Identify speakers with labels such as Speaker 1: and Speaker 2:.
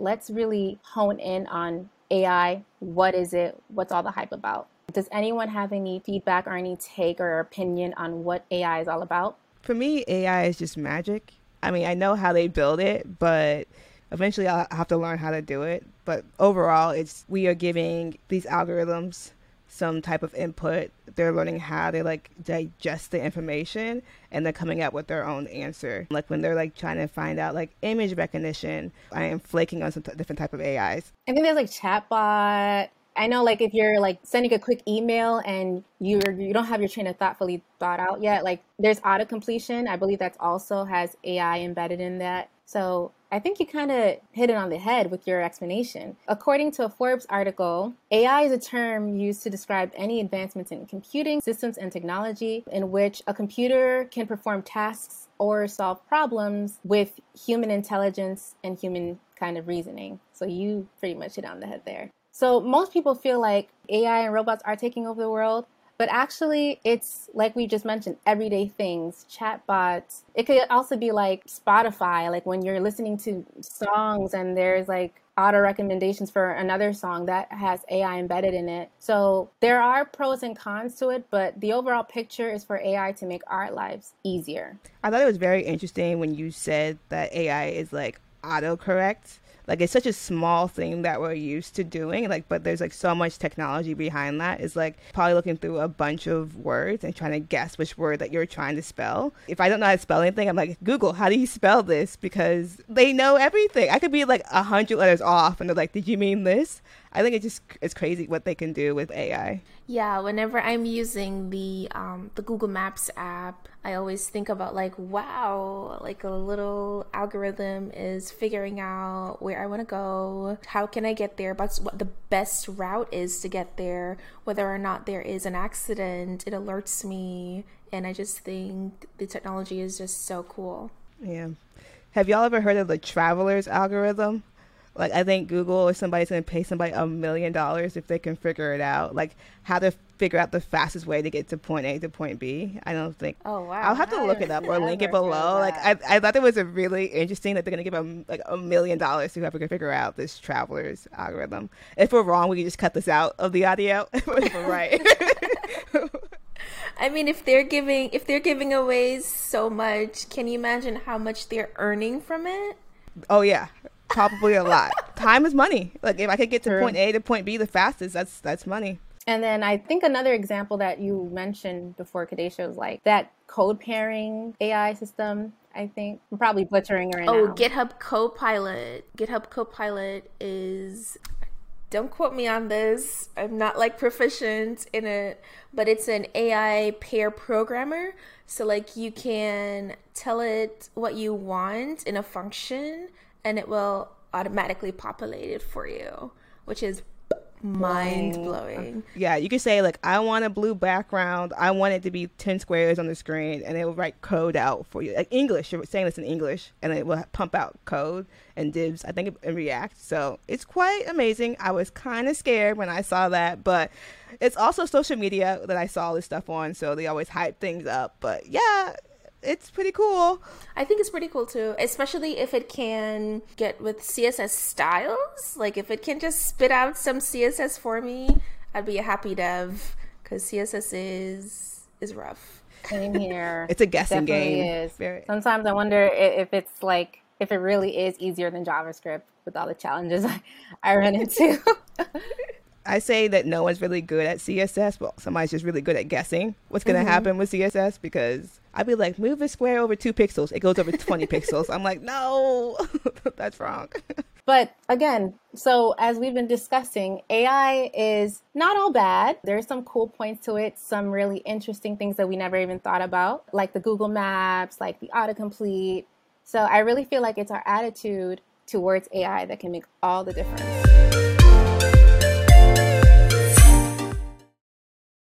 Speaker 1: let's really hone in on AI. What is it? What's all the hype about? Does anyone have any feedback or any take or opinion on what AI is all about?
Speaker 2: For me, AI is just magic. I mean, I know how they build it, but eventually I'll have to learn how to do it. But overall, it's we are giving these algorithms some type of input. They're learning how they like digest the information and they're coming up with their own answer. Like when they're like trying to find out like image recognition, I am flaking on some t- different type of AIs.
Speaker 1: I think there's like chatbot. I know like if you're like sending a quick email and you're you don't have your train of thought fully thought out yet, like there's auto completion. I believe that's also has AI embedded in that. So I think you kind of hit it on the head with your explanation. According to a Forbes article, AI is a term used to describe any advancements in computing systems and technology in which a computer can perform tasks or solve problems with human intelligence and human kind of reasoning. So you pretty much hit on the head there. So most people feel like AI and robots are taking over the world, but actually, it's like we just mentioned, everyday things, chatbots. It could also be like Spotify, like when you're listening to songs and there's like auto recommendations for another song that has AI embedded in it. So there are pros and cons to it, but the overall picture is for AI to make our lives easier.
Speaker 2: I thought it was very interesting when you said that AI is like autocorrect like it's such a small thing that we're used to doing like but there's like so much technology behind that. Is like probably looking through a bunch of words and trying to guess which word that you're trying to spell. If i don't know how to spell anything i'm like google how do you spell this? Because they know everything. I could be like a hundred letters off and they're like did you mean this? I think it just it's crazy what they can do with AI.
Speaker 3: Yeah, whenever I'm using the um, the Google Maps app, I always think about like, wow, like a little algorithm is figuring out where I want to go, how can I get there, but what the best route is to get there, whether or not there is an accident, it alerts me, and I just think the technology is just so cool.
Speaker 2: Yeah. Have y'all ever heard of the traveler's algorithm? Like I think Google or somebody's going to pay somebody a million dollars if they can figure it out, like how to figure out the fastest way to get to point A to point B. I don't think.
Speaker 3: Oh wow!
Speaker 2: I'll have to look it up or link it below. Like I, I thought it was a really interesting that they're going to give a like a million dollars to whoever can figure out this traveler's algorithm. If we're wrong, we can just cut this out of the audio. if we're right.
Speaker 3: I mean, if they're giving if they're giving away so much, can you imagine how much they're earning from it?
Speaker 2: Oh yeah, probably a lot. Time is money. Like if I could get to True. point A to point B the fastest, that's that's money.
Speaker 1: And then I think another example that you mentioned before Kadesha was like that code pairing AI system. I think I'm probably butchering right
Speaker 3: oh,
Speaker 1: now.
Speaker 3: GitHub Copilot. GitHub Copilot is don't quote me on this. I'm not like proficient in it, but it's an AI pair programmer. So like you can tell it what you want in a function and it will automatically populate it for you, which is mind blowing.
Speaker 2: Yeah, you could say like I want a blue background. I want it to be ten squares on the screen, and it will write code out for you. Like English, you're saying this in English, and it will pump out code and divs. I think in React, so it's quite amazing. I was kind of scared when I saw that, but it's also social media that I saw this stuff on, so they always hype things up. But yeah, it's pretty cool.
Speaker 3: I think it's pretty cool too, especially if it can get with CSS styles. Like if it can just spit out some CSS for me, I'd be a happy dev because CSS is is rough.
Speaker 1: Same here.
Speaker 2: it's a guessing game. Is.
Speaker 1: Very. Sometimes I wonder if it's like if it really is easier than JavaScript with all the challenges I, I run into.
Speaker 2: I say that no one's really good at CSS. Well, somebody's just really good at guessing what's going to mm-hmm. happen with CSS because I'd be like, move a square over two pixels. It goes over 20 pixels. I'm like, no, that's wrong.
Speaker 1: But again, so as we've been discussing, AI is not all bad. There's some cool points to it, some really interesting things that we never even thought about, like the Google Maps, like the autocomplete. So I really feel like it's our attitude towards AI that can make all the difference.